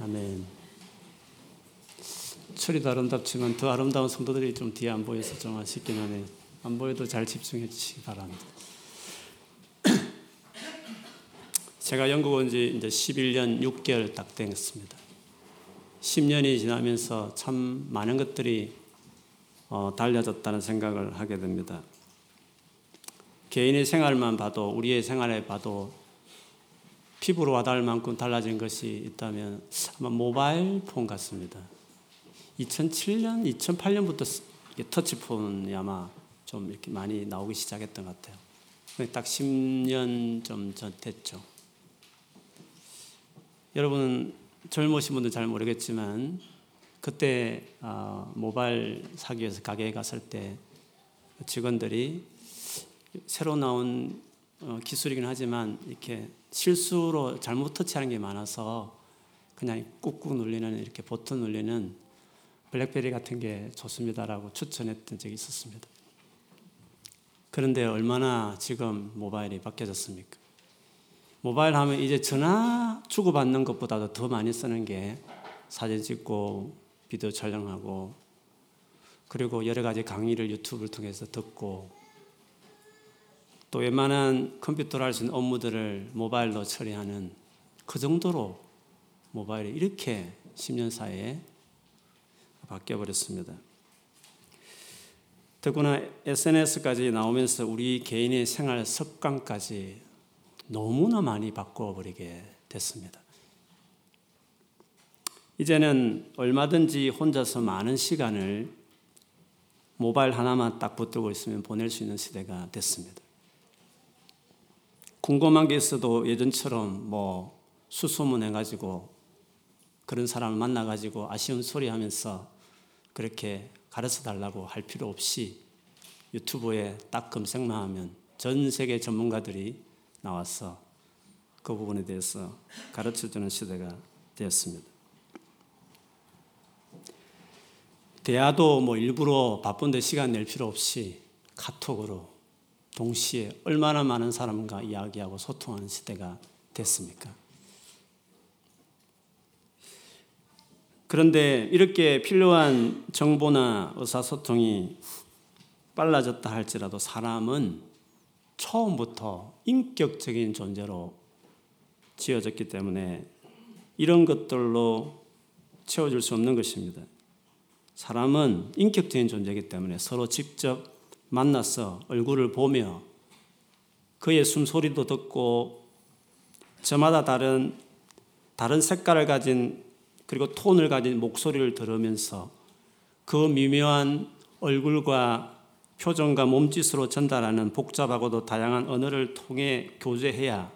아멘. 철이도 아름답지만 더 아름다운 성도들이 좀 뒤에 안 보여서 좀 아쉽긴 하네. 안 보여도 잘 집중해 주시기 바랍니다. 제가 영국 온 지 이제 11년 6개월 딱 됐습니다. 10년이 지나면서 참 많은 것들이 어, 달라졌다는 생각을 하게 됩니다. 개인의 생활만 봐도 우리의 생활에 봐도 피부로 와닿을 만큼 달라진 것이 있다면 아마 모바일 폰 같습니다. 2007년, 2008년부터 터치폰이 아마 좀 이렇게 많이 나오기 시작했던 것 같아요. 딱 10년 좀 전 됐죠. 여러분은 젊으신 분들 잘 모르겠지만 그때 어, 모바일 사기에서 가게에 갔을 때 직원들이 새로 나온 어, 기술이긴 하지만 이렇게 실수로 잘못 터치하는 게 많아서 그냥 꾹꾹 눌리는 이렇게 버튼 눌리는 블랙베리 같은 게 좋습니다라고 추천했던 적이 있었습니다. 그런데 얼마나 지금 모바일이 바뀌어졌습니까? 모바일 하면 이제 전화 주고받는 것보다도 더 많이 쓰는 게 사진 찍고 비디오 촬영하고 그리고 여러 가지 강의를 유튜브를 통해서 듣고 또 웬만한 컴퓨터로 할 수 있는 업무들을 모바일로 처리하는 그 정도로 모바일이 이렇게 10년 사이에 바뀌어 버렸습니다. 더구나 SNS까지 나오면서 우리 개인의 생활 습관까지 너무나 많이 바꿔버리게 됐습니다. 이제는 얼마든지 혼자서 많은 시간을 모바일 하나만 딱 붙들고 있으면 보낼 수 있는 시대가 됐습니다. 궁금한 게 있어도 예전처럼 뭐 수소문 해 가지고 그런 사람을 만나 가지고 아쉬운 소리 하면서 그렇게 가르쳐 달라고 할 필요 없이 유튜브에 딱 검색만 하면 전 세계 전문가들이 나와서 그 부분에 대해서 가르쳐 주는 시대가 되었습니다. 대화도 뭐 일부러 바쁜데 시간 낼 필요 없이 카톡으로 동시에 얼마나 많은 사람과 이야기하고 소통하는 시대가 됐습니까? 그런데 이렇게 필요한 정보나 의사소통이 빨라졌다 할지라도 사람은 처음부터 인격적인 존재로 지어졌기 때문에 이런 것들로 채워줄 수 없는 것입니다. 사람은 인격적인 존재이기 때문에 서로 직접 만나서 얼굴을 보며 그의 숨소리도 듣고 저마다 다른 다른 색깔을 가진 그리고 톤을 가진 목소리를 들으면서 그 미묘한 얼굴과 표정과 몸짓으로 전달하는 복잡하고도 다양한 언어를 통해 교제해야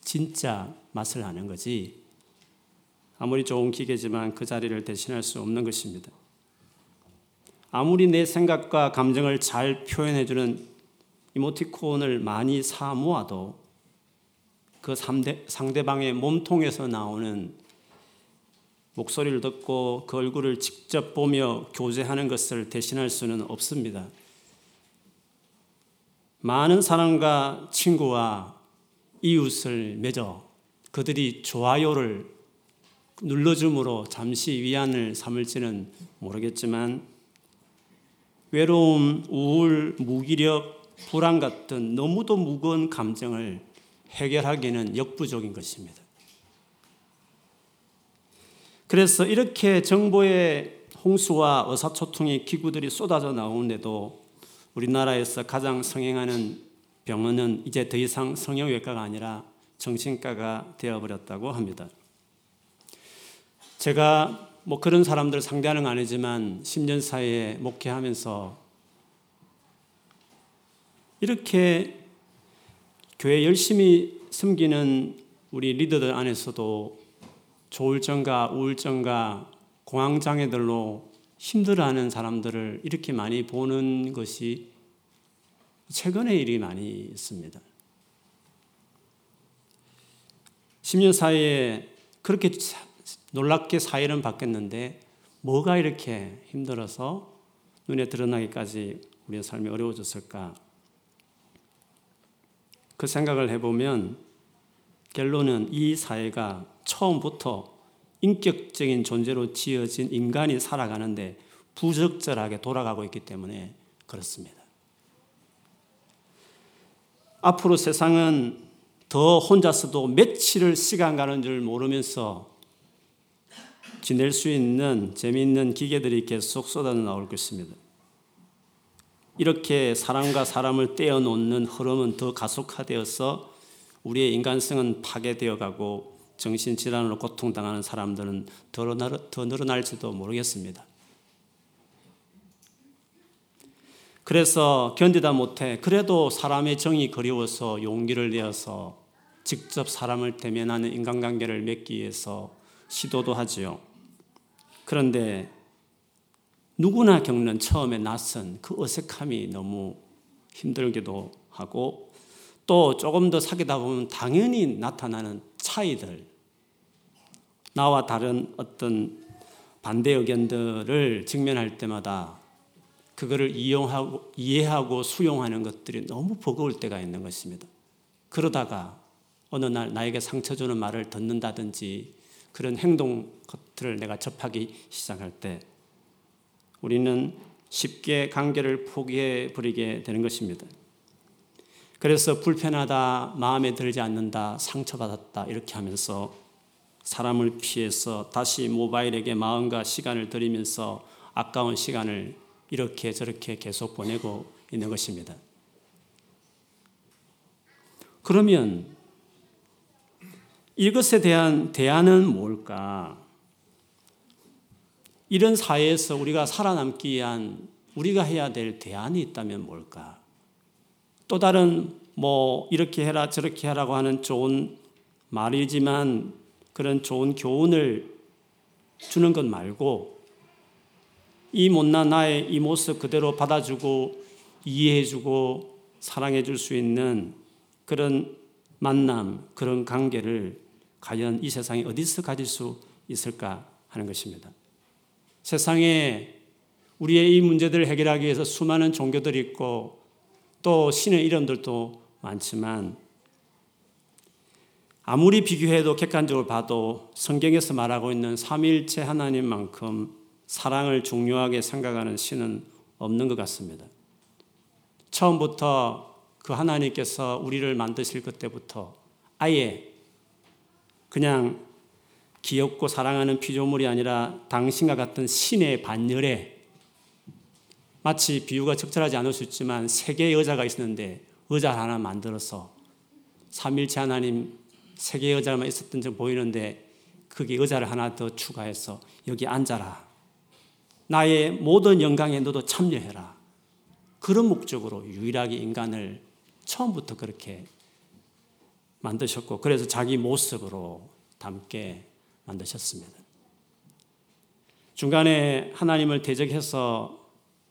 진짜 맛을 아는 거지. 아무리 좋은 기계지만 그 자리를 대신할 수 없는 것입니다. 아무리 내 생각과 감정을 잘 표현해주는 이모티콘을 많이 사 모아도 그 상대방의 몸통에서 나오는 목소리를 듣고 그 얼굴을 직접 보며 교제하는 것을 대신할 수는 없습니다. 많은 사람과 친구와 이웃을 맺어 그들이 좋아요를 눌러줌으로 잠시 위안을 삼을지는 모르겠지만 외로움, 우울, 무기력, 불안 같은 너무도 무거운 감정을 해결하기는 역부족인 것입니다. 그래서 이렇게 정보의 홍수와 의사소통의 기구들이 쏟아져 나오는데도 우리나라에서 가장 성행하는 병원은 이제 더 이상 성형외과가 아니라 정신과가 되어버렸다고 합니다. 제가 뭐 그런 사람들 상대하는 건 아니지만 10년 사이에 목회하면서 이렇게 교회 열심히 섬기는 우리 리더들 안에서도 조울증과 우울증과 공황장애들로 힘들어하는 사람들을 이렇게 많이 보는 것이 최근의 일이 많이 있습니다. 10년 사이에 그렇게 놀랍게 사회는 바뀌었는데 뭐가 이렇게 힘들어서 눈에 드러나기까지 우리의 삶이 어려워졌을까? 그 생각을 해보면 결론은 이 사회가 처음부터 인격적인 존재로 지어진 인간이 살아가는데 부적절하게 돌아가고 있기 때문에 그렇습니다. 앞으로 세상은 더 혼자서도 며칠을 시간 가는 줄 모르면서 지낼 수 있는 재미있는 기계들이 계속 쏟아 나올 것입니다. 이렇게 사람과 사람을 떼어놓는 흐름은 더 가속화되어서 우리의 인간성은 파괴되어 가고 정신질환으로 고통당하는 사람들은 더 늘어날지도 모르겠습니다. 그래서 견디다 못해 그래도 사람의 정이 그리워서 용기를 내어서 직접 사람을 대면하는 인간관계를 맺기 위해서 시도도 하지요. 그런데 누구나 겪는 처음에 낯선 그 어색함이 너무 힘들기도 하고 또 조금 더 사귀다 보면 당연히 나타나는 차이들, 나와 다른 어떤 반대 의견들을 직면할 때마다 그거를 이용하고 이해하고 수용하는 것들이 너무 버거울 때가 있는 것입니다. 그러다가 어느 날 나에게 상처 주는 말을 듣는다든지 그런 행동 것들을 내가 접하기 시작할 때 우리는 쉽게 관계를 포기해 버리게 되는 것입니다. 그래서 불편하다, 마음에 들지 않는다, 상처받았다 이렇게 하면서 사람을 피해서 다시 모바일에게 마음과 시간을 들이면서 아까운 시간을 이렇게 저렇게 계속 보내고 있는 것입니다. 그러면 이것에 대한 대안은 뭘까? 이런 사회에서 우리가 살아남기 위한 우리가 해야 될 대안이 있다면 뭘까? 또 다른 뭐 이렇게 해라 저렇게 하라고 하는 좋은 말이지만 그런 좋은 교훈을 주는 것 말고 이 못난 나의 이 모습 그대로 받아주고 이해해주고 사랑해줄 수 있는 그런 만남, 그런 관계를 과연 이 세상에 어디서 가질 수 있을까 하는 것입니다. 세상에 우리의 이 문제들을 해결하기 위해서 수많은 종교들이 있고 또 신의 이름들도 많지만 아무리 비교해도 객관적으로 봐도 성경에서 말하고 있는 삼일체 하나님만큼 사랑을 중요하게 생각하는 신은 없는 것 같습니다. 처음부터 그 하나님께서 우리를 만드실 것 때부터 아예 그냥 귀엽고 사랑하는 피조물이 아니라 당신과 같은 신의 반열에 마치 비유가 적절하지 않을 수 있지만 세 개의 여자가 있었는데 여자 하나 만들어서 삼일체 하나님 세 개의 여자만 있었던 점 보이는데 그게 여자를 하나 더 추가해서 여기 앉아라. 나의 모든 영광에 너도 참여해라. 그런 목적으로 유일하게 인간을 처음부터 그렇게 만드셨고, 그래서 자기 모습으로 담게 만드셨습니다. 중간에 하나님을 대적해서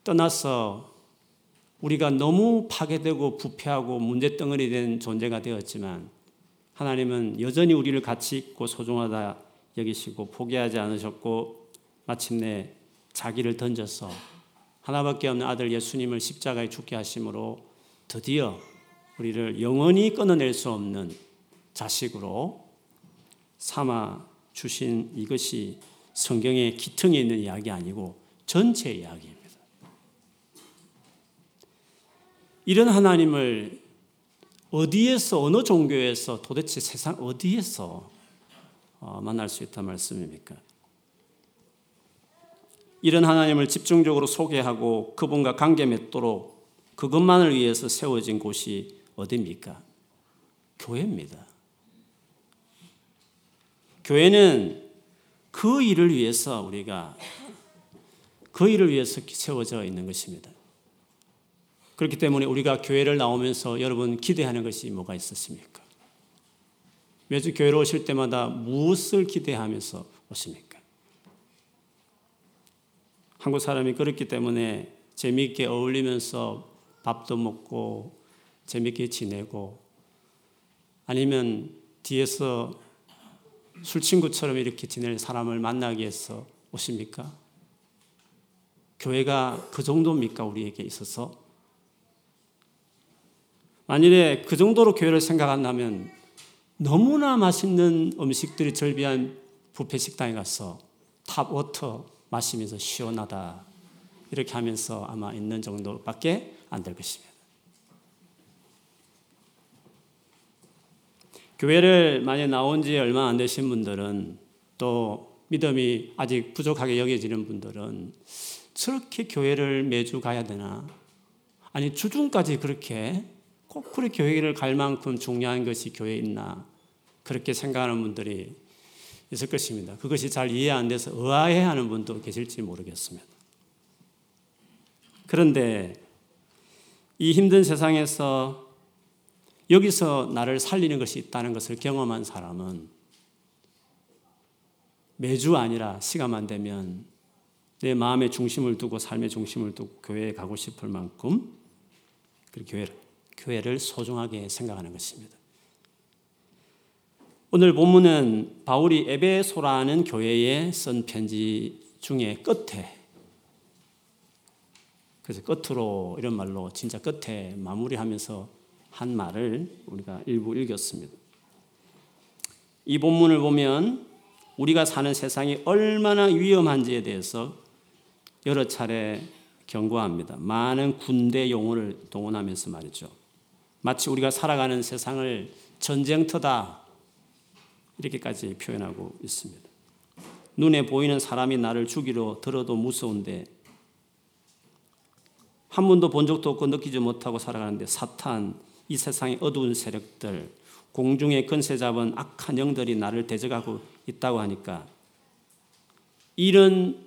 떠나서 우리가 너무 파괴되고 부패하고 문제덩어리 된 존재가 되었지만 하나님은 여전히 우리를 가치 있고 소중하다 여기시고 포기하지 않으셨고 마침내 자기를 던져서 하나밖에 없는 아들 예수님을 십자가에 죽게 하심으로 드디어 우리를 영원히 끊어낼 수 없는 자식으로 삼아 주신 이것이 성경의 기퉁에 있는 이야기 아니고 전체 이야기입니다. 이런 하나님을 어디에서 어느 종교에서 도대체 세상 어디에서 어, 만날 수 있단 말씀입니까? 이런 하나님을 집중적으로 소개하고 그분과 관계 맺도록 그것만을 위해서 세워진 곳이 어디입니까? 교회입니다. 교회는 그 일을 위해서 우리가 그 일을 위해서 세워져 있는 것입니다. 그렇기 때문에 우리가 교회를 나오면서 여러분 기대하는 것이 뭐가 있었습니까? 매주 교회로 오실 때마다 무엇을 기대하면서 오십니까? 한국 사람이 그렇기 때문에 재미있게 어울리면서 밥도 먹고 재미있게 지내고 아니면 뒤에서 술친구처럼 이렇게 지낼 사람을 만나기 위해서 오십니까? 교회가 그 정도입니까? 우리에게 있어서? 만일에 그 정도로 교회를 생각한다면 너무나 맛있는 음식들이 즐비한 부페 식당에 가서 tap water 마시면서 시원하다 이렇게 하면서 아마 있는 정도밖에 안 될 것입니다. 교회를 만약 나온 지 얼마 안 되신 분들은 또 믿음이 아직 부족하게 여겨지는 분들은 저렇게 교회를 매주 가야 되나? 아니, 주중까지 그렇게 꼭 그렇게 교회를 갈 만큼 중요한 것이 교회에 있나? 그렇게 생각하는 분들이 있을 것입니다. 그것이 잘 이해 안 돼서 의아해 하는 분도 계실지 모르겠습니다. 그런데 이 힘든 세상에서 여기서 나를 살리는 것이 있다는 것을 경험한 사람은 매주 아니라 시간만 되면 내 마음의 중심을 두고 삶의 중심을 두고 교회에 가고 싶을 만큼 그 교회를, 교회를 소중하게 생각하는 것입니다. 오늘 본문은 바울이 에베소라는 교회에 쓴 편지 중에 끝에 그래서 끝으로 이런 말로 진짜 끝에 마무리하면서 한 말을 우리가 일부 읽었습니다. 이 본문을 보면 우리가 사는 세상이 얼마나 위험한지에 대해서 여러 차례 경고합니다. 많은 군대 용어를 동원하면서 말이죠. 마치 우리가 살아가는 세상을 전쟁터다 이렇게까지 표현하고 있습니다. 눈에 보이는 사람이 나를 죽이려 들어도 무서운데 한 번도 본 적도 없고 느끼지 못하고 살아가는데 사탄, 이 세상의 어두운 세력들, 공중의 근세 잡은 악한 영들이 나를 대적하고 있다고 하니까 이런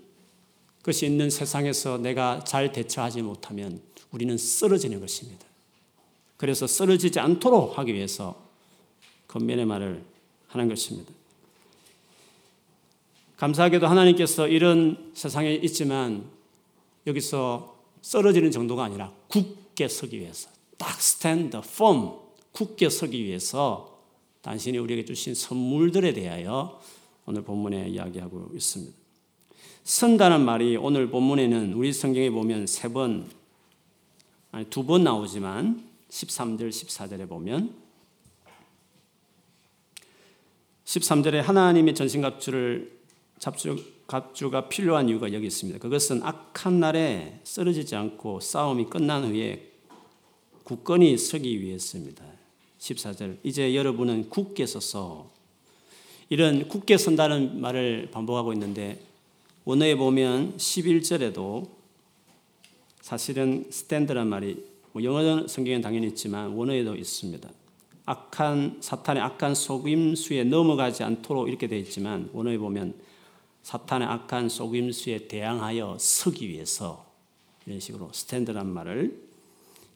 것이 있는 세상에서 내가 잘 대처하지 못하면 우리는 쓰러지는 것입니다. 그래서 쓰러지지 않도록 하기 위해서 건면의 말을 하는 것입니다. 감사하게도 하나님께서 이런 세상에 있지만 여기서 쓰러지는 정도가 아니라 굳게 서기 위해서 딱 스탠드, 폼, 굳게 서기 위해서 당신이 우리에게 주신 선물들에 대하여 오늘 본문에 이야기하고 있습니다. 선다는 말이 오늘 본문에는 우리 성경에 보면 세 번, 아니 두 번 나오지만 13절, 14절에 보면 13절에 하나님의 전신갑주를 잡주, 갑주가 필요한 이유가 여기 있습니다. 그것은 악한 날에 쓰러지지 않고 싸움이 끝난 후에 굳건히 서기 위해서입니다. 14절. 이제 여러분은 굳게 서서 이런 굳게 선다는 말을 반복하고 있는데 원어에 보면 11절에도 사실은 스탠드란 말이 뭐 영어 성경엔 당연히 있지만 원어에도 있습니다. 악한 사탄의 악한 속임수에 넘어가지 않도록 이렇게 되어 있지만 원어에 보면 사탄의 악한 속임수에 대항하여 서기 위해서 이런 식으로 스탠드란 말을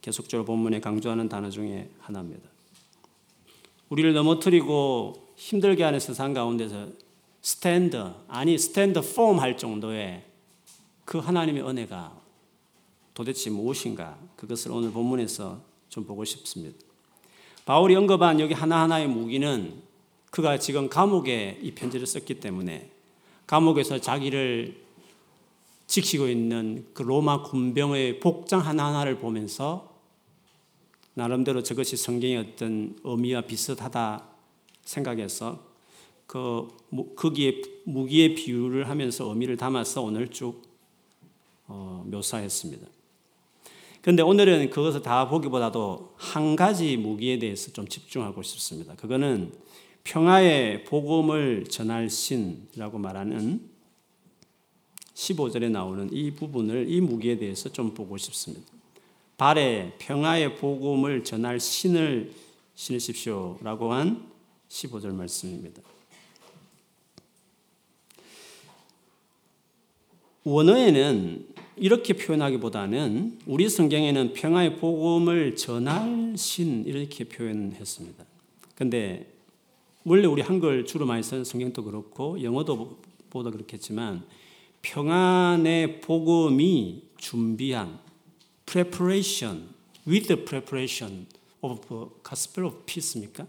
계속적으로 본문에 강조하는 단어 중에 하나입니다. 우리를 넘어뜨리고 힘들게 하는 세상 가운데서 스탠드 아니 스탠드 폼 할 정도의 그 하나님의 은혜가 도대체 무엇인가 그것을 오늘 본문에서 좀 보고 싶습니다. 바울이 언급한 여기 하나하나의 무기는 그가 지금 감옥에 이 편지를 썼기 때문에 감옥에서 자기를 지키고 있는 그 로마 군병의 복장 하나하나를 보면서 나름대로 저것이 성경의 어떤 의미와 비슷하다 생각해서 그 거기에 무기의 비유를 하면서 의미를 담아서 오늘 쭉 어, 묘사했습니다. 그런데 오늘은 그것을 다 보기보다도 한 가지 무기에 대해서 좀 집중하고 싶습니다. 그거는 평화의 복음을 전할 신이라고 말하는 15절에 나오는 이 부분을 이 무기에 대해서 좀 보고 싶습니다. 발에 평화의 복음을 전할 신을 신으십시오라고 한 15절 말씀입니다. 원어에는 이렇게 표현하기보다는 우리 성경에는 평화의 복음을 전할 신 이렇게 표현했습니다. 근데 원래 우리 한글 주로 많이 쓰는 성경도 그렇고 영어도 보다 그렇겠지만 평안의 복음이 준비한 preparation with the preparation of gospel of peace입니까?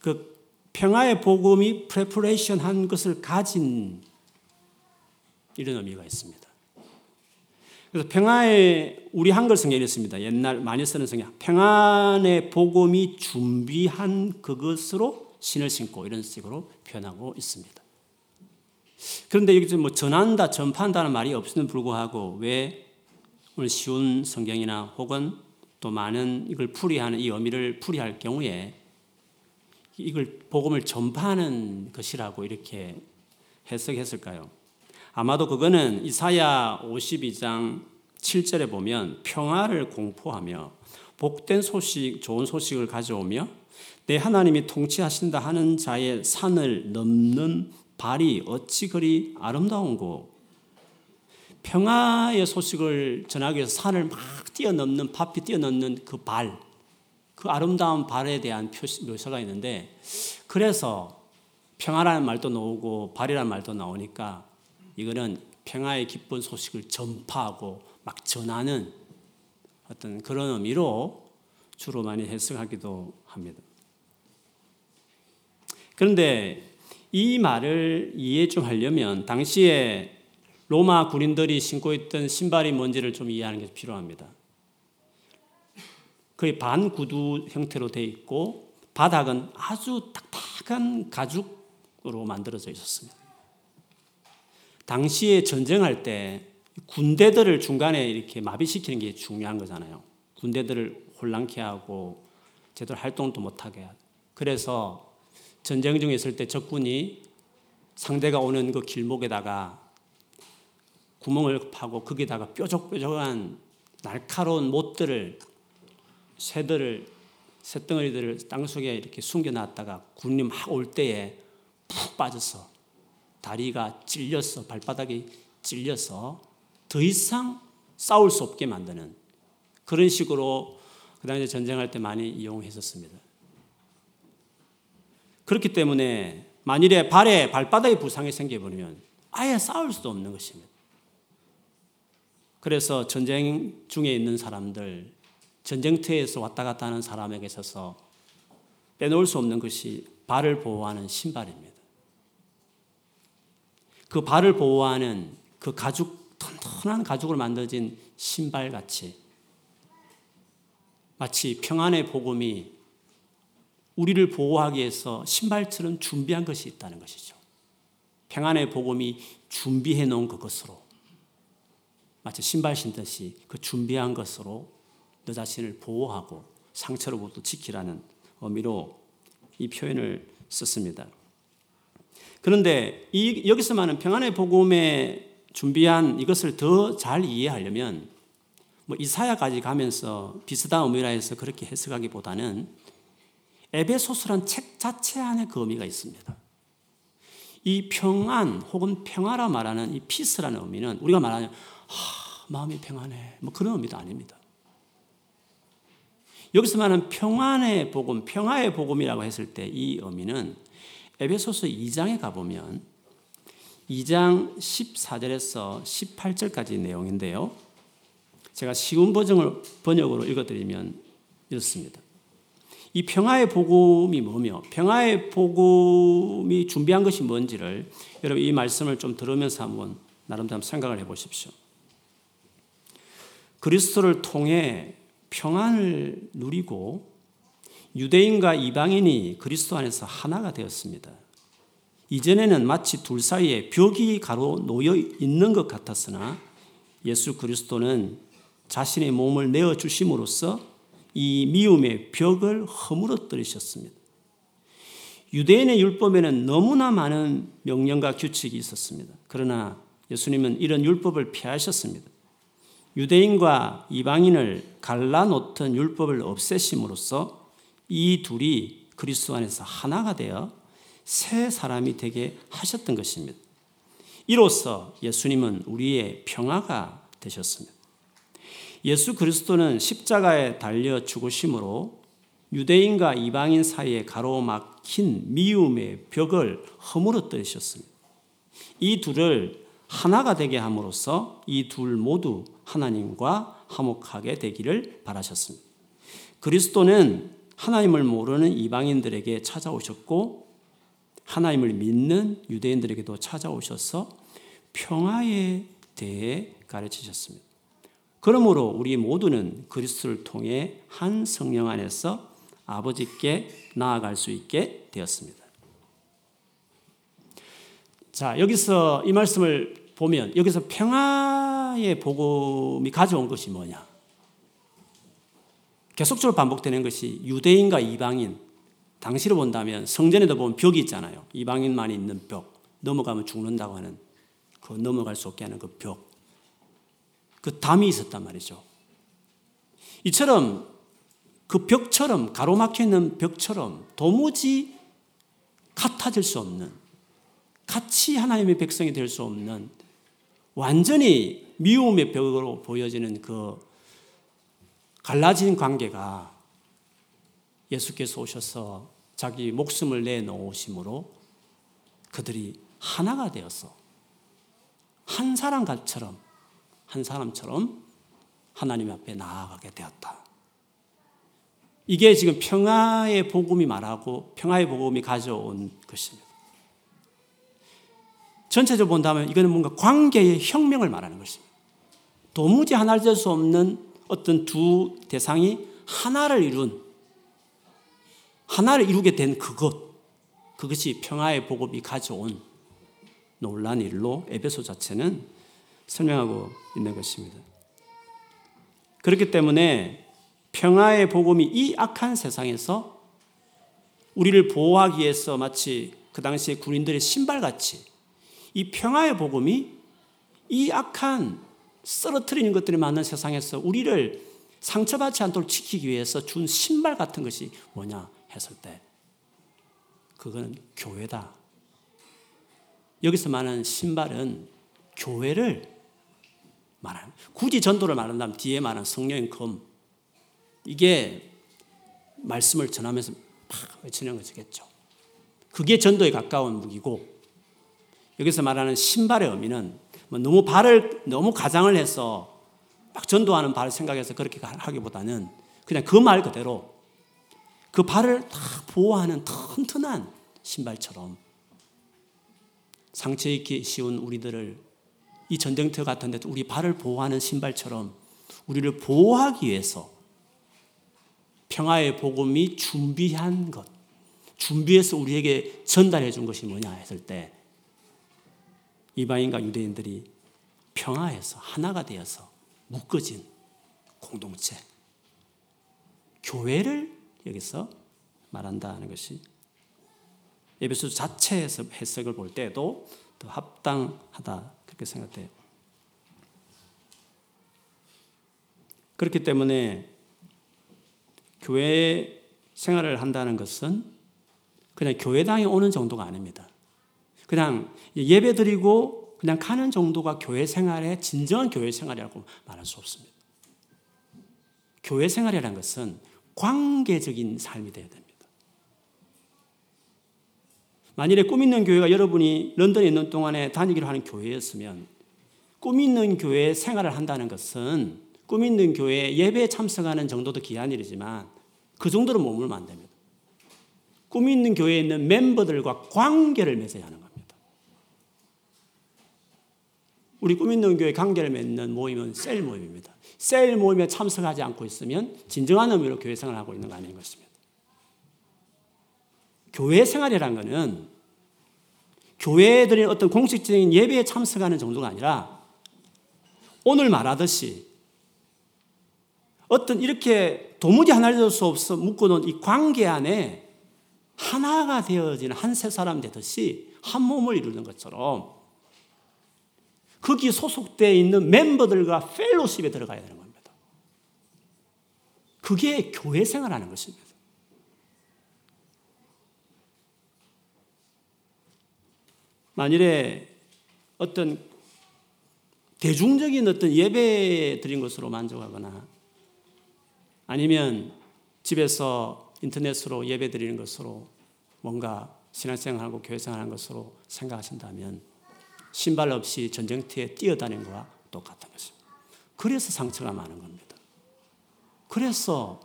그 평화의 복음이 preparation 한 것을 가진 이런 의미가 있습니다. 그래서 평화의 우리 한글 성경에 이렇습니다. 옛날 많이 쓰는 성경. 평안의 복음이 준비한 그것으로 신을 신고 이런 식으로 표현하고 있습니다. 그런데 여기서 뭐 전한다, 전파한다는 말이 없음에도 불구하고 왜 오늘 쉬운 성경이나 혹은 또 많은 이걸 풀이하는 이 의미를 풀이할 경우에 이걸 복음을 전파하는 것이라고 이렇게 해석했을까요? 아마도 그거는 이사야 52장 7절에 보면 평화를 공포하며 복된 소식, 좋은 소식을 가져오며 내 하나님이 통치하신다 하는 자의 산을 넘는 발이 어찌 그리 아름다운고 평화의 소식을 전하기 위해서 산을 막 뛰어넘는 바피 뛰어넘는 그 발, 그 아름다운 발에 대한 표시, 묘사가 있는데 그래서 평화라는 말도 나오고 발이라는 말도 나오니까 이거는 평화의 기쁜 소식을 전파하고 막 전하는 어떤 그런 의미로 주로 많이 해석하기도 합니다. 그런데 이 말을 이해 좀 하려면 당시에 로마 군인들이 신고 있던 신발이 뭔지를 좀 이해하는 게 필요합니다. 거의 반구두 형태로 되어 있고 바닥은 아주 딱딱한 가죽으로 만들어져 있었습니다. 당시에 전쟁할 때 군대들을 중간에 이렇게 마비시키는 게 중요한 거잖아요. 군대들을 혼란케 하고 제대로 활동도 못하게 하고. 그래서 전쟁 중에 있을 때 적군이 상대가 오는 그 길목에다가 구멍을 파고 거기다가 뾰족뾰족한 날카로운 못들을 새들을 새덩어리들을 땅 속에 이렇게 숨겨놨다가 군이 막올 때에 푹 빠져서 다리가 찔려서 발바닥이 찔려서 더 이상 싸울 수 없게 만드는 그런 식으로 그 당시에 전쟁할 때 많이 이용했었습니다. 그렇기 때문에 만일에 발에 발바닥에 부상이 생겨버리면 아예 싸울 수도 없는 것입니다. 그래서 전쟁 중에 있는 사람들, 전쟁터에서 왔다 갔다 하는 사람에게 있어서 빼놓을 수 없는 것이 발을 보호하는 신발입니다. 그 발을 보호하는 그 가죽, 튼튼한 가죽으로 만들어진 신발 같이 마치 평안의 복음이 우리를 보호하기 위해서 신발처럼 준비한 것이 있다는 것이죠. 평안의 복음이 준비해 놓은 그것으로 마치 신발 신듯이 그 준비한 것으로 너 자신을 보호하고 상처로부터 지키라는 의미로 이 표현을 썼습니다. 그런데 이, 여기서 말하는 평안의 복음에 준비한 이것을 더 잘 이해하려면 뭐 이사야까지 가면서 비슷한 의미라 해서 그렇게 해석하기보다는 에베소서란 책 자체 안에 그 의미가 있습니다. 이 평안 혹은 평화라 말하는 이 피스라는 의미는 우리가 말하는 하, 마음이 평안해 뭐 그런 의미도 아닙니다. 여기서 말하는 평안의 복음, 평화의 복음이라고 했을 때 이 의미는 에베소서 2장에 가보면 2장 14절에서 18절까지 내용인데요. 제가 쉬운 버전을 번역으로 읽어드리면 이렇습니다. 이 평화의 복음이 뭐며 평화의 복음이 준비한 것이 뭔지를 여러분 이 말씀을 좀 들으면서 한번 나름대로 생각을 해보십시오. 그리스도를 통해 평안을 누리고 유대인과 이방인이 그리스도 안에서 하나가 되었습니다. 이전에는 마치 둘 사이에 벽이 가로 놓여 있는 것 같았으나 예수 그리스도는 자신의 몸을 내어 주심으로써 이 미움의 벽을 허물어뜨리셨습니다. 유대인의 율법에는 너무나 많은 명령과 규칙이 있었습니다. 그러나 예수님은 이런 율법을 피하셨습니다. 유대인과 이방인을 갈라놓던 율법을 없애심으로써 이 둘이 그리스도 안에서 하나가 되어 새 사람이 되게 하셨던 것입니다. 이로써 예수님은 우리의 평화가 되셨습니다. 예수 그리스도는 십자가에 달려 죽으심으로 유대인과 이방인 사이에 가로막힌 미움의 벽을 허물어뜨리셨습니다. 이 둘을 하나가 되게 함으로써 이 둘 모두 하나님과 화목하게 되기를 바라셨습니다. 그리스도는 하나님을 모르는 이방인들에게 찾아오셨고 하나님을 믿는 유대인들에게도 찾아오셔서 평화에 대해 가르치셨습니다. 그러므로 우리 모두는 그리스도를 통해 한 성령 안에서 아버지께 나아갈 수 있게 되었습니다. 자, 여기서 이 말씀을 보면 여기서 평화의 복음이 가져온 것이 뭐냐? 계속적으로 반복되는 것이 유대인과 이방인. 당시로 본다면 성전에도 보면 벽이 있잖아요. 이방인만 있는 벽. 넘어가면 죽는다고 하는 그 넘어갈 수 없게 하는 그 벽. 그 담이 있었단 말이죠. 이처럼 그 벽처럼 가로막혀 있는 벽처럼 도무지 같아질 수 없는 같이 하나님의 백성이 될 수 없는 완전히 미움의 벽으로 보여지는 그 갈라진 관계가 예수께서 오셔서 자기 목숨을 내놓으심으로 그들이 하나가 되어서 한 사람처럼 한 사람처럼 하나님 앞에 나아가게 되었다. 이게 지금 평화의 복음이 말하고 평화의 복음이 가져온 것입니다. 전체적으로 본다면 이거는 뭔가 관계의 혁명을 말하는 것입니다. 도무지 하나 될수 없는 어떤 두 대상이 하나를 이룬 하나를 이루게 된 그것 그것이 평화의 복음이 가져온 놀란 일로 에베소 자체는 설명하고 있는 것입니다. 그렇기 때문에 평화의 복음이 이 악한 세상에서 우리를 보호하기 위해서 마치 그 당시에 군인들의 신발같이 이 평화의 복음이 이 악한 쓰러뜨리는 것들이 많은 세상에서 우리를 상처받지 않도록 지키기 위해서 준 신발 같은 것이 뭐냐 했을 때 그거는 교회다. 여기서 말하는 신발은 교회를 말하는 굳이 전도를 말한다면 뒤에 말하는 성령의 검 이게 말씀을 전하면서 팍 외치는 것이겠죠. 그게 전도에 가까운 무기고 여기서 말하는 신발의 의미는 뭐 너무 발을 너무 가장을 해서 막 전도하는 발을 생각해서 그렇게 하기보다는 그냥 그 말 그대로 그 발을 다 보호하는 튼튼한 신발처럼 상처 입기 쉬운 우리들을 이 전쟁터 같은 데 우리 발을 보호하는 신발처럼 우리를 보호하기 위해서 평화의 복음이 준비한 것, 준비해서 우리에게 전달해 준 것이 뭐냐 했을 때 이방인과 유대인들이 평화해서 하나가 되어서 묶어진 공동체, 교회를 여기서 말한다는 것이 에베소 자체에서 해석을 볼 때도 더 합당하다 그렇게 생각돼요. 그렇기 때문에 교회 생활을 한다는 것은 그냥 교회당에 오는 정도가 아닙니다. 그냥 예배 드리고 그냥 가는 정도가 교회 생활의 진정한 교회 생활이라고 말할 수 없습니다. 교회 생활이라는 것은 관계적인 삶이 되어야 됩니다. 만일에 꿈 있는 교회가 여러분이 런던에 있는 동안에 다니기로 하는 교회였으면 꿈 있는 교회 생활을 한다는 것은 꿈 있는 교회 예배에 참석하는 정도도 귀한 일이지만 그 정도로 머물면 안 됩니다. 꿈 있는 교회에 있는 멤버들과 관계를 맺어야 하는. 우리 꿈 있는 교회 관계를 맺는 모임은 셀 모임입니다. 셀 모임에 참석하지 않고 있으면 진정한 의미로 교회 생활을 하고 있는 거 아닌 것입니다. 교회 생활이란 것은 교회들의 어떤 공식적인 예배에 참석하는 정도가 아니라 오늘 말하듯이 어떤 이렇게 도무지 하나 될수 없어 묶어놓은 이 관계 안에 하나가 되어지는 한 세 사람 되듯이 한 몸을 이루는 것처럼 거기 소속되어 있는 멤버들과 펠로십에 들어가야 되는 겁니다. 그게 교회 생활하는 것입니다. 만일에 어떤 대중적인 어떤 예배 드린 것으로 만족하거나 아니면 집에서 인터넷으로 예배 드리는 것으로 뭔가 신앙생활하고 교회생활하는 것으로 생각하신다면 신발 없이 전쟁터에 뛰어다니는 것과 똑같은 것입니다. 그래서 상처가 많은 겁니다. 그래서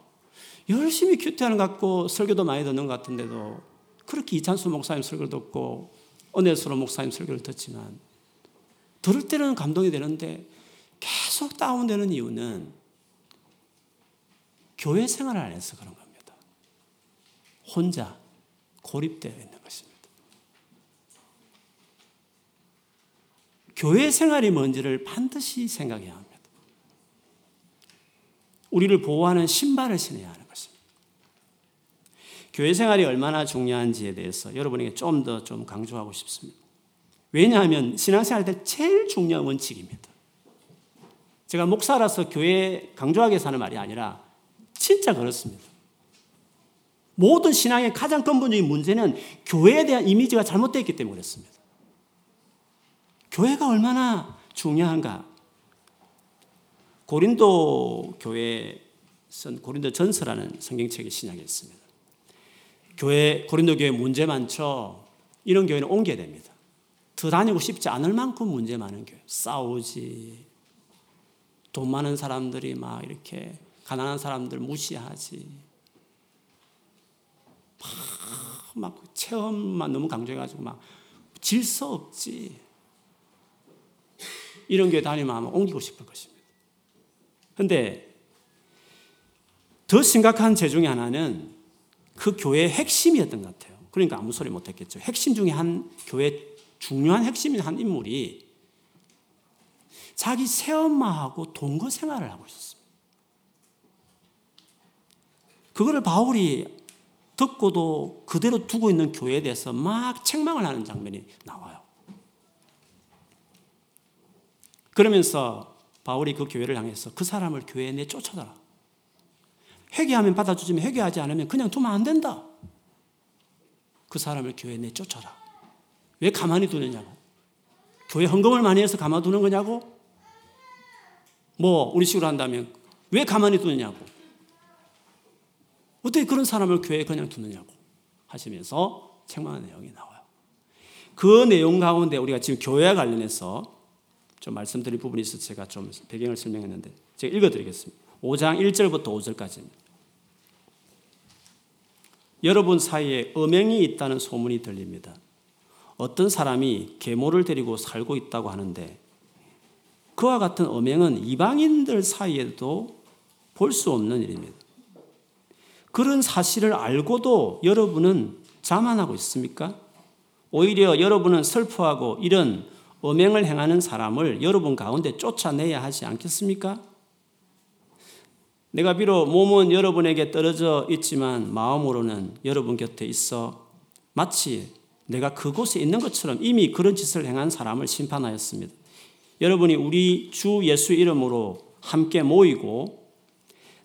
열심히 큐티하는 것 같고 설교도 많이 듣는 것 같은데도 그렇게 이찬수 목사님 설교를 듣고 은혜스러 목사님 설교를 듣지만 들을 때는 감동이 되는데 계속 다운되는 이유는 교회 생활을 안 해서 그런 겁니다. 혼자 고립되어 있는 것입니다. 교회 생활이 뭔지를 반드시 생각해야 합니다. 우리를 보호하는 신발을 신어야 하는 것입니다. 교회 생활이 얼마나 중요한지에 대해서 여러분에게 좀 더좀 좀 강조하고 싶습니다. 왜냐하면 신앙생활 때 제일 중요한 원칙입니다. 제가 목사라서 교회 강조하게 사는 말이 아니라 진짜 그렇습니다. 모든 신앙의 가장 근본적인 문제는 교회에 대한 이미지가 잘못되어 있기 때문에 그렇습니다. 교회가 얼마나 중요한가. 고린도 교회 쓴 고린도 전서라는 성경책의 신약에 있습니다. 교회, 고린도 교회 문제 많죠? 이런 교회는 옮겨야 됩니다. 더 다니고 싶지 않을 만큼 문제 많은 교회. 싸우지. 돈 많은 사람들이 막 이렇게 가난한 사람들 무시하지. 막, 막 체험만 너무 강조해가지고 막 질서 없지. 이런 교회 다니면 아마 옮기고 싶을 것입니다. 근데 더 심각한 죄 중에 하나는 그 교회의 핵심이었던 것 같아요. 그러니까 아무 소리 못 했겠죠. 핵심 중에 한 교회 중요한 핵심인 한 인물이 자기 새엄마하고 동거 생활을 하고 있었습니다. 그거를 바울이 듣고도 그대로 두고 있는 교회에 대해서 막 책망을 하는 장면이 나와요. 그러면서 바울이 그 교회를 향해서 그 사람을 교회에 내쫓아라. 회개하면 받아주지만 회개하지 않으면 그냥 두면 안 된다. 그 사람을 교회에 내쫓아라. 왜 가만히 두느냐고. 교회 헌금을 많이 해서 가만 두는 거냐고? 뭐 우리 식으로 한다면 왜 가만히 두느냐고. 어떻게 그런 사람을 교회에 그냥 두느냐고 하시면서 책망하는 내용이 나와요. 그 내용 가운데 우리가 지금 교회와 관련해서 좀 말씀드릴 부분이 있어서 제가 좀 배경을 설명했는데 제가 읽어드리겠습니다. 5장 1절부터 5절까지입니다. 여러분 사이에 음행이 있다는 소문이 들립니다. 어떤 사람이 계모를 데리고 살고 있다고 하는데 그와 같은 음행은 이방인들 사이에도 볼 수 없는 일입니다. 그런 사실을 알고도 여러분은 자만하고 있습니까? 오히려 여러분은 슬퍼하고 이런 음행을 행하는 사람을 여러분 가운데 쫓아내야 하지 않겠습니까? 내가 비록 몸은 여러분에게 떨어져 있지만 마음으로는 여러분 곁에 있어 마치 내가 그곳에 있는 것처럼 이미 그런 짓을 행한 사람을 심판하였습니다. 여러분이 우리 주 예수 이름으로 함께 모이고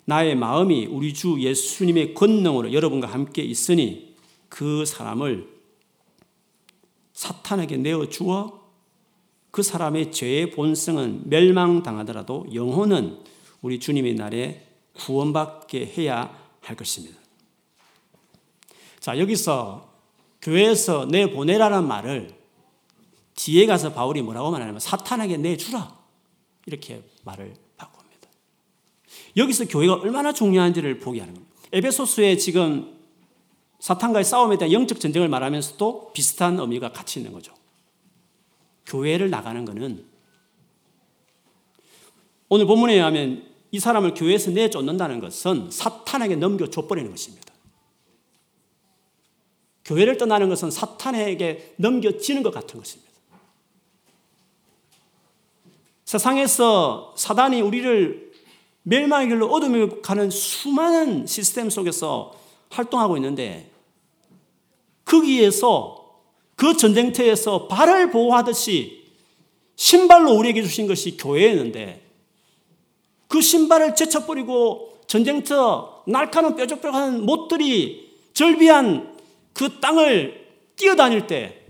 나의 마음이 우리 주 예수님의 권능으로 여러분과 함께 있으니 그 사람을 사탄에게 내어 주어 그 사람의 죄의 본성은 멸망당하더라도 영혼은 우리 주님의 날에 구원받게 해야 할 것입니다. 자, 여기서 교회에서 내보내라는 말을 뒤에 가서 바울이 뭐라고 말하냐면 사탄에게 내주라. 이렇게 말을 바꿉니다. 여기서 교회가 얼마나 중요한지를 보게 하는 겁니다. 에베소스에 지금 사탄과의 싸움에 대한 영적 전쟁을 말하면서도 비슷한 의미가 같이 있는 거죠. 교회를 나가는 것은 오늘 본문에 의하면 이 사람을 교회에서 내쫓는다는 것은 사탄에게 넘겨줘버리는 것입니다. 교회를 떠나는 것은 사탄에게 넘겨지는 것 같은 것입니다. 세상에서 사단이 우리를 멸망의 길로 어둠에 가는 수많은 시스템 속에서 활동하고 있는데 거기에서 그 전쟁터에서 발을 보호하듯이 신발로 우리에게 주신 것이 교회였는데 그 신발을 제쳐버리고 전쟁터 날카로운 뾰족뾰족한 못들이 절비한 그 땅을 뛰어다닐 때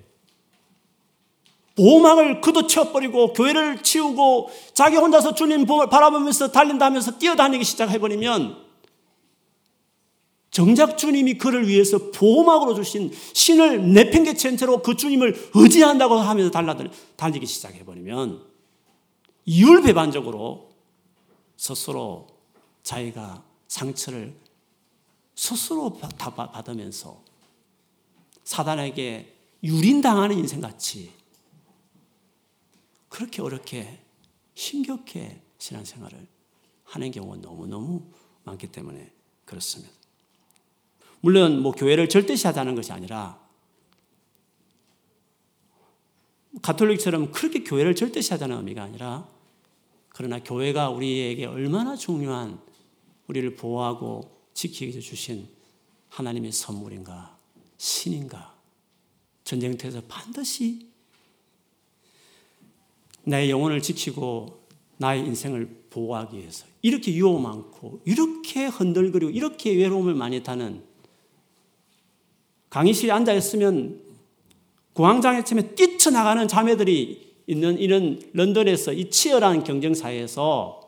보호막을 그도쳐버리고 교회를 치우고 자기 혼자서 주님 바라보면서 달린다면서 뛰어다니기 시작해버리면 정작 주님이 그를 위해서 보호막으로 주신 신을 내팽개친 채로 그 주님을 의지한다고 하면서 달리기 시작해버리면 이율배반적으로 스스로 자기가 상처를 스스로 받으면서 사단에게 유린당하는 인생같이 그렇게 어렵게 힘겹게 신앙생활을 하는 경우가 너무너무 많기 때문에 그렇습니다. 물론 뭐 교회를 절대시하자는 것이 아니라 가톨릭처럼 그렇게 교회를 절대시하자는 의미가 아니라 그러나 교회가 우리에게 얼마나 중요한 우리를 보호하고 지키기 위해서 주신 하나님의 선물인가, 신인가, 전쟁터에서 반드시 나의 영혼을 지키고 나의 인생을 보호하기 위해서 이렇게 유혹 많고 이렇게 흔들거리고 이렇게 외로움을 많이 타는 강의실에 앉아 있으면 공황장애 때문에 뛰쳐나가는 자매들이 있는 이런 런던에서 이 치열한 경쟁 사회에서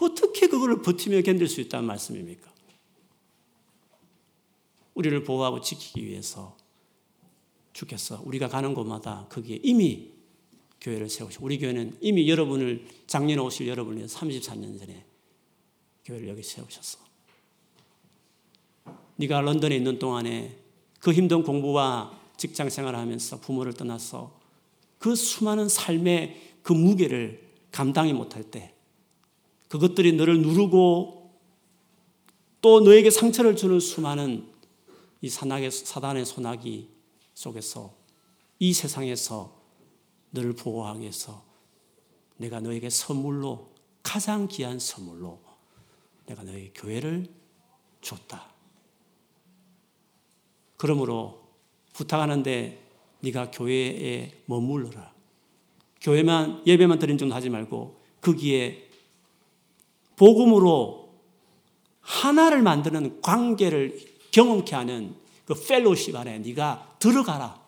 어떻게 그거를 버티며 견딜 수 있다는 말씀입니까? 우리를 보호하고 지키기 위해서 주께서 우리가 가는 곳마다 거기에 이미 교회를 세우시고 우리 교회는 이미 여러분을 작년에 오실 여러분을 위해 34년 전에 교회를 여기 세우셨어. 네가 런던에 있는 동안에 그 힘든 공부와 직장 생활을 하면서 부모를 떠나서 그 수많은 삶의 그 무게를 감당이 못할 때 그것들이 너를 누르고 또 너에게 상처를 주는 수많은 이 사나의, 사단의 소나기 속에서 이 세상에서 너를 보호하기 위해서 내가 너에게 선물로 가장 귀한 선물로 내가 너에게 교회를 줬다. 그러므로 부탁하는데 네가 교회에 머물러라. 교회만 예배만 드린 정도 하지 말고 거기에 복음으로 하나를 만드는 관계를 경험케 하는 그 펠로십 안에 네가 들어가라.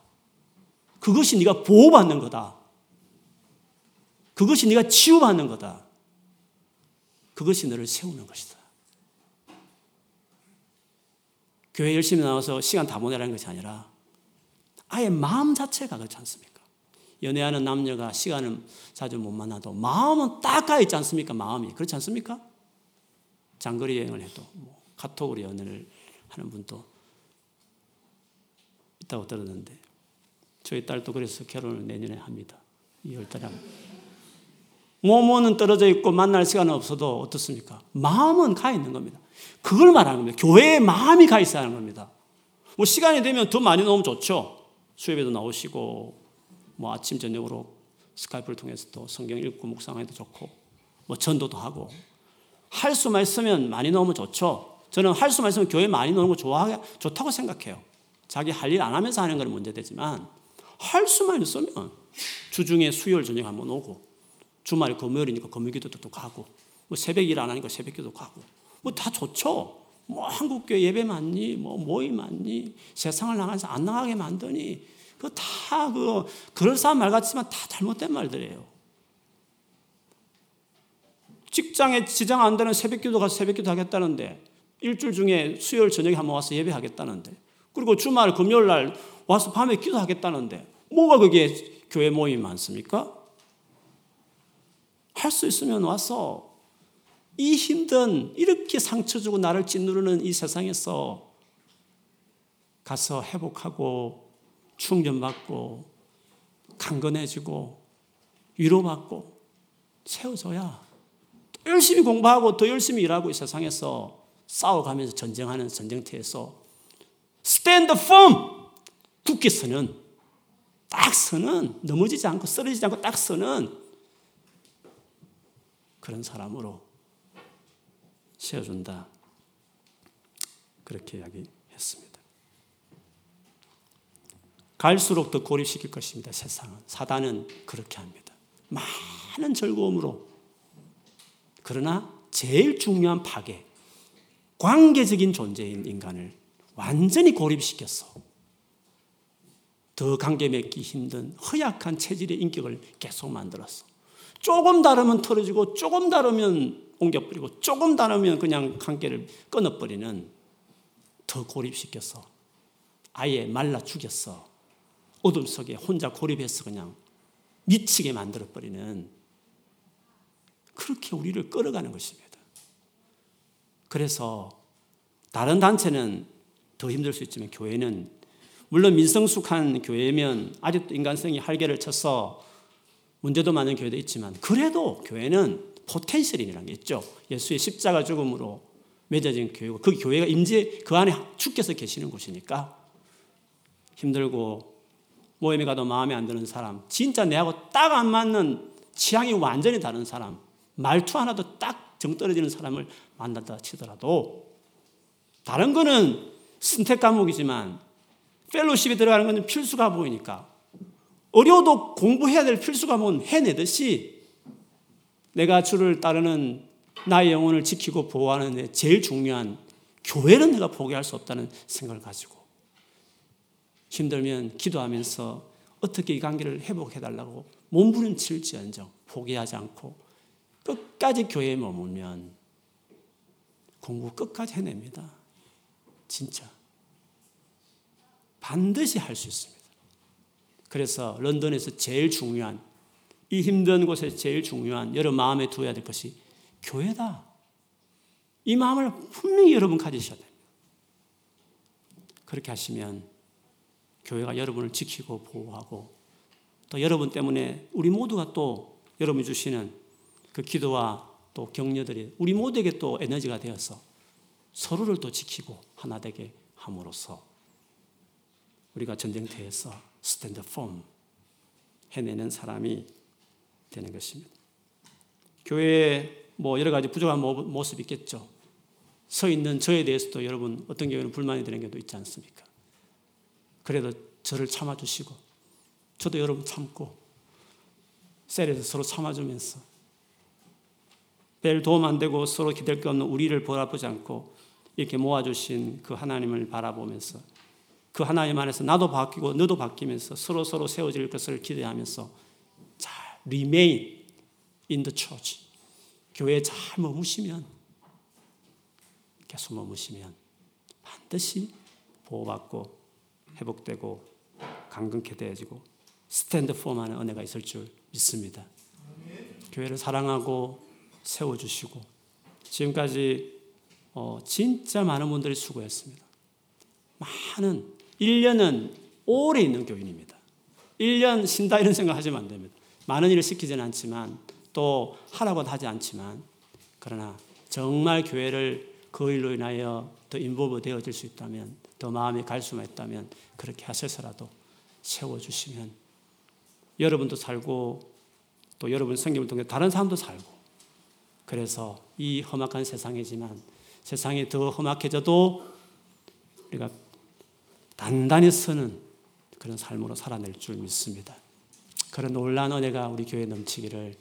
그것이 네가 보호받는 거다. 그것이 네가 치유받는 거다. 그것이 너를 세우는 것이다. 교회 열심히 나와서 시간 다 보내라는 것이 아니라 아예 마음 자체가 그렇지 않습니까? 연애하는 남녀가 시간을 자주 못 만나도 마음은 딱 가 있지 않습니까? 마음이 그렇지 않습니까? 장거리 여행을 해도 뭐 카톡으로 연애를 하는 분도 있다고 들었는데 저희 딸도 그래서 결혼을 내년에 합니다. 2월달에 모모는 떨어져 있고 만날 시간은 없어도 어떻습니까? 마음은 가 있는 겁니다. 그걸 말하는 겁니다. 교회에 마음이 가 있어야 하는 겁니다. 뭐 시간이 되면 더 많이 넣으면 좋죠. 수협에도 나오시고 뭐 아침 저녁으로 스카이프를 통해서도 성경 읽고 묵상해도 좋고 뭐 전도도 하고 할 수만 있으면 많이 넣으면 좋죠. 저는 할 수만 있으면 교회 많이 넣는 거 좋아 좋다고 생각해요. 자기 할 일 안 하면서 하는 건 문제되지만 할 수만 있으면 주중에 수요일 저녁 한번 오고 주말에 금요일이니까 금요기도도 또 가고 뭐 새벽 일 안 하니까 새벽기도 가고 뭐 다 좋죠. 뭐 한국교회 예배 많니? 뭐 모임 많니? 세상을 나가서 안 나가게 만드니? 그 다 그 그럴싸한 말 같지만 다 잘못된 말들이에요. 직장에 지장 안 되는 새벽기도 가서 새벽기도 하겠다는데 일주일 중에 수요일 저녁에 한번 와서 예배하겠다는데 그리고 주말 금요일 날 와서 밤에 기도하겠다는데 뭐가 그게 교회 모임이 많습니까? 할 수 있으면 와서 이 힘든 이렇게 상처 주고 나를 짓누르는 이 세상에서 가서 회복하고 충전받고 강건해지고 위로받고 세워줘야 열심히 공부하고 더 열심히 일하고 이 세상에서 싸워가면서 전쟁하는 전쟁터에서 스탠드 펌! 굳게 서는 딱 서는 넘어지지 않고 쓰러지지 않고 딱 서는 그런 사람으로 세워준다. 그렇게 이야기했습니다. 갈수록 더 고립시킬 것입니다. 세상은. 사단은 그렇게 합니다. 많은 즐거움으로. 그러나 제일 중요한 파괴, 관계적인 존재인 인간을 완전히 고립시켰어. 더 관계 맺기 힘든 허약한 체질의 인격을 계속 만들었어. 조금 다르면 틀어지고 조금 다르면 옮겨버리고 조금 다르면 그냥 관계를 끊어버리는 더 고립시켰어. 아예 말라 죽였어. 어둠 속에 혼자 고립해서 그냥 미치게 만들어버리는 그렇게 우리를 끌어가는 것입니다. 그래서 다른 단체는 더 힘들 수 있지만 교회는 물론 민성숙한 교회면 아직도 인간성이 할개를 쳐서 문제도 많은 교회도 있지만 그래도 교회는 포텐셜이라는 게 있죠. 예수의 십자가 죽음으로 맺어진 교회고 그 교회가 임재 그 안에 주께서 계시는 곳이니까 힘들고 모임에 가도 마음에 안 드는 사람, 진짜 내하고 딱 안 맞는 취향이 완전히 다른 사람, 말투 하나도 딱 정떨어지는 사람을 만난다 치더라도 다른 거는 선택 과목이지만 펠로십에 들어가는 것은 필수 과목이니까 어려워도 공부해야 될 필수 과목은 해내듯이 내가 주를 따르는 나의 영혼을 지키고 보호하는 데 제일 중요한 교회는 내가 포기할 수 없다는 생각을 가지고 힘들면 기도하면서 어떻게 이 관계를 회복해달라고 몸부림칠지언정 포기하지 않고 끝까지 교회에 머물면 공부 끝까지 해냅니다. 진짜. 반드시 할 수 있습니다. 그래서 런던에서 제일 중요한 이 힘든 곳에 제일 중요한 여러분 마음에 두어야 될 것이 교회다. 이 마음을 분명히 여러분 가지셔야 됩니다. 그렇게 하시면 교회가 여러분을 지키고 보호하고 또 여러분 때문에 우리 모두가 또 여러분이 주시는 그 기도와 또 격려들이 우리 모두에게 또 에너지가 되어서 서로를 또 지키고 하나 되게 함으로써 우리가 전쟁터에서 스탠드 폼 해내는 사람이 되는 것입니다. 교회에 뭐 여러 가지 부족한 모습이 있겠죠. 서 있는 저에 대해서도 여러분 어떤 경우는 불만이 되는 경우도 있지 않습니까? 그래도 저를 참아주시고 저도 여러분 참고 셀에서 서로 참아주면서 별 도움 안 되고 서로 기댈 게 없는 우리를 바라보지 않고 이렇게 모아주신 그 하나님을 바라보면서 그 하나님 안에서 나도 바뀌고 너도 바뀌면서 서로 서로 세워질 것을 기대하면서 잘 remain in the church 교회에 잘 머무시면 계속 머무시면 반드시 보호받고 회복되고 강건케 되어지고 스탠드 폼하는 은혜가 있을 줄 믿습니다. 교회를 사랑하고 세워주시고 지금까지 어, 진짜 많은 분들이 수고했습니다. 많은 1년은 오래 있는 교인입니다. 1년 쉰다 이런 생각 하시면 안 됩니다. 많은 일을 시키지는 않지만 또 하라고 하지 않지만 그러나 정말 교회를 그 일로 인하여 더 인보브 되어질 수 있다면 더 마음이 갈 수만 있다면 그렇게 하셔서라도 세워주시면 여러분도 살고 또 여러분 성경을 통해 다른 사람도 살고 그래서 이 험악한 세상이지만 세상이 더 험악해져도 우리가 단단히 서는 그런 삶으로 살아낼 줄 믿습니다. 그런 놀라운 은혜가 우리 교회에 넘치기를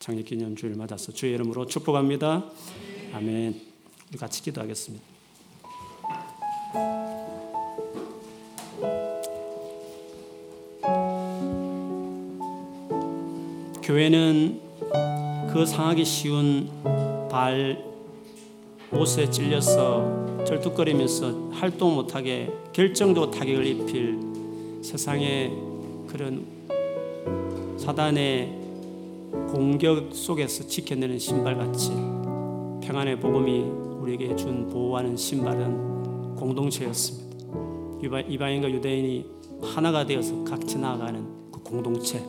장례기념 주일 맞아서 주의 이름으로 축복합니다. 아멘. 우리 같이 기도하겠습니다. 교회는 그 상하기 쉬운 발 못에 찔려서 절뚝거리면서 활동 못하게 결정도 타격을 입힐 세상의 그런 사단의 공격 속에서 지켜내는 신발같이 평안의 복음이 우리에게 준 보호하는 신발은 공동체였습니다. 이방인과 유대인이 하나가 되어서 각지 나아가는 그 공동체.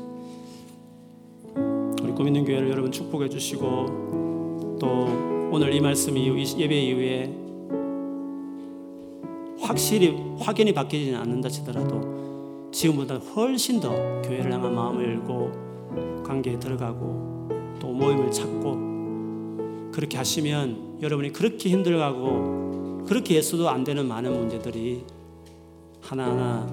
우리 꿈 있는 교회를 여러분 축복해 주시고 또 오늘 이 말씀 이후 예배 이후에 확실히 확연히 바뀌지는 않는다 치더라도 지금보다 훨씬 더 교회를 향한 마음을 열고 관계에 들어가고 또 모임을 찾고 그렇게 하시면 여러분이 그렇게 힘들어가고 그렇게 예수도 안 되는 많은 문제들이 하나하나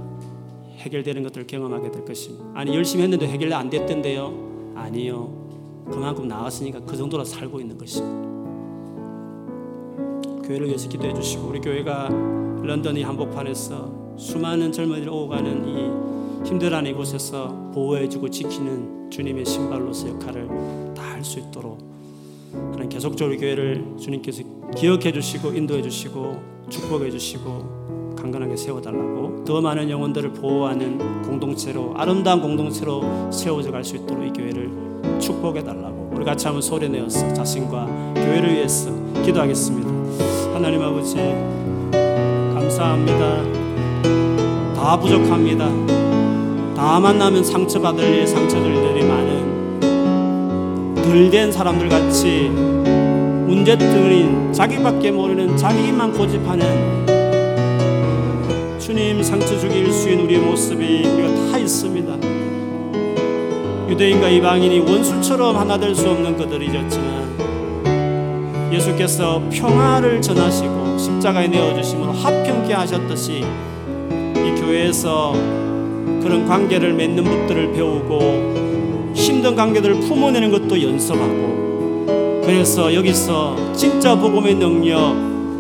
해결되는 것들을 경험하게 될 것입니다. 아니 열심히 했는데 해결 안 됐던데요? 아니요. 그만큼 나왔으니까 그 정도로 살고 있는 것입니다. 교회를 위해서 기도해 주시고 우리 교회가 런던이 한복판에서 수많은 젊은이들 오고 가는 이 힘들어하는 이곳에서 보호해주고 지키는 주님의 신발로서 역할을 다 할 수 있도록 하나님 계속적으로 교회를 주님께서 기억해 주시고 인도해 주시고 축복해 주시고 강건하게 세워달라고 더 많은 영혼들을 보호하는 공동체로 아름다운 공동체로 세워져 갈 수 있도록 이 교회를 축복해 달라고 우리 같이 한번 소리 내어서 자신과 교회를 위해서 기도하겠습니다. 하나님 아버지 감사합니다. 다 부족합니다. 다 만나면 상처받을 일, 상처들이 많은 덜된 사람들 같이 문제들인 자기밖에 모르는 자기만 고집하는 주님 상처 주기 일수인 우리의 모습이 우리가 다 있습니다. 유대인과 이방인이 원수처럼 하나 될 수 없는 그들이었지만 예수께서 평화를 전하시고 십자가에 내어 주심으로 화평케 하셨듯이 이 교회에서 그런 관계를 맺는 법들을 배우고 힘든 관계들을 품어내는 것도 연습하고 그래서 여기서 진짜 복음의 능력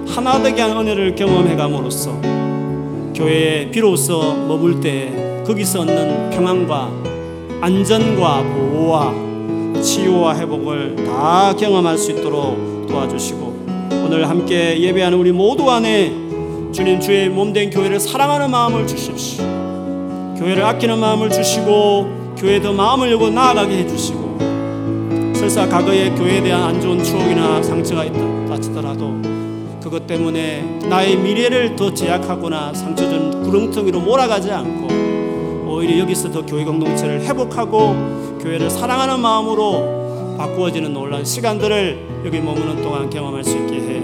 하나 되게 한 은혜를 경험해 감으로써 교회에 비로소 머물 때 거기서 얻는 평안과 안전과 보호와 치유와 회복을 다 경험할 수 있도록 도와주시고 오늘 함께 예배하는 우리 모두 안에 주님 주의 몸된 교회를 사랑하는 마음을 주십시오. 교회를 아끼는 마음을 주시고 교회에 더 마음을 열고 나아가게 해주시고 설사 과거에 교회에 대한 안 좋은 추억이나 상처가 있다 치더라도 그것 때문에 나의 미래를 더 제약하거나 상처 준 구렁텅이로 몰아가지 않고 오히려 여기서 더 교회 공동체를 회복하고 교회를 사랑하는 마음으로 바꾸어지는 놀라운 시간들을 여기 머무는 동안 경험할 수 있게 해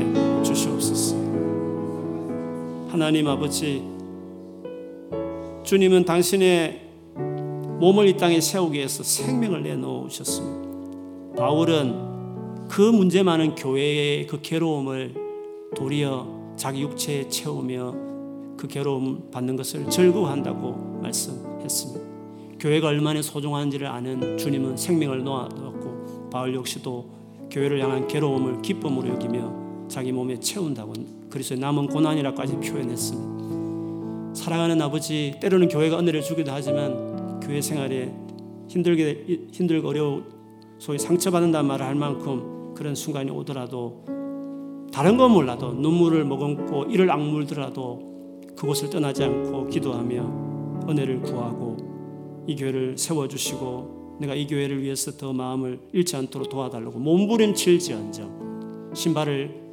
하나님 아버지 주님은 당신의 몸을 이 땅에 세우기 위해서 생명을 내놓으셨습니다. 바울은 그 문제 많은 교회의 그 괴로움을 도리어 자기 육체에 채우며 그 괴로움 받는 것을 즐거워한다고 말씀했습니다. 교회가 얼마나 소중한지를 아는 주님은 생명을 놓아두었고 바울 역시도 교회를 향한 괴로움을 기쁨으로 여기며 자기 몸에 채운다고 그리스도의 남은 고난이라까지 표현했습니다. 사랑하는 아버지 때로는 교회가 은혜를 주기도 하지만 교회 생활에 힘들게 힘들고 어려워 소위 상처받는다는 말을 할 만큼 그런 순간이 오더라도 다른 건 몰라도 눈물을 머금고 이를 악물더라도 그곳을 떠나지 않고 기도하며 은혜를 구하고 이 교회를 세워주시고 내가 이 교회를 위해서 더 마음을 잃지 않도록 도와달라고 몸부림칠지언정 신발을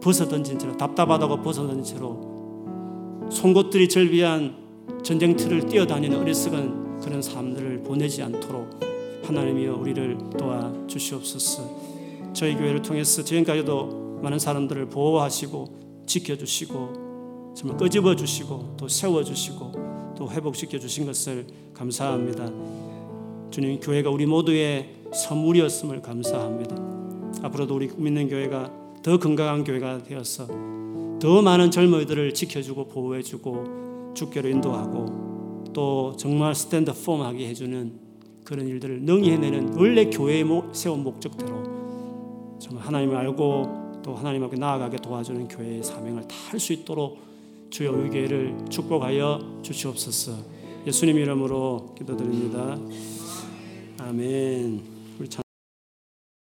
벗어던진 채로 답답하다고 벗어던진 채로 송곳들이 절비한 전쟁터를 뛰어다니는 어리석은 그런 삶들을 보내지 않도록 하나님이여 우리를 도와 주시옵소서. 저희 교회를 통해서 지금까지도 많은 사람들을 보호하시고 지켜주시고 정말 끄집어 주시고 또 세워 주시고 또 회복시켜 주신 것을 감사합니다. 주님 교회가 우리 모두의 선물이었음을 감사합니다. 앞으로도 우리 믿는 교회가 더 건강한 교회가 되어서 더 많은 젊은이들을 지켜주고 보호해주고 주께로 인도하고 또 정말 스탠드 폼하게 해주는 그런 일들을 능히 해내는 원래 교회에 세운 목적대로 정말 하나님을 알고 또 하나님 앞에 나아가게 도와주는 교회의 사명을 다 할 수 있도록 주여 우리 교회를 축복하여 주시옵소서 예수님 이름으로 기도드립니다. 아멘.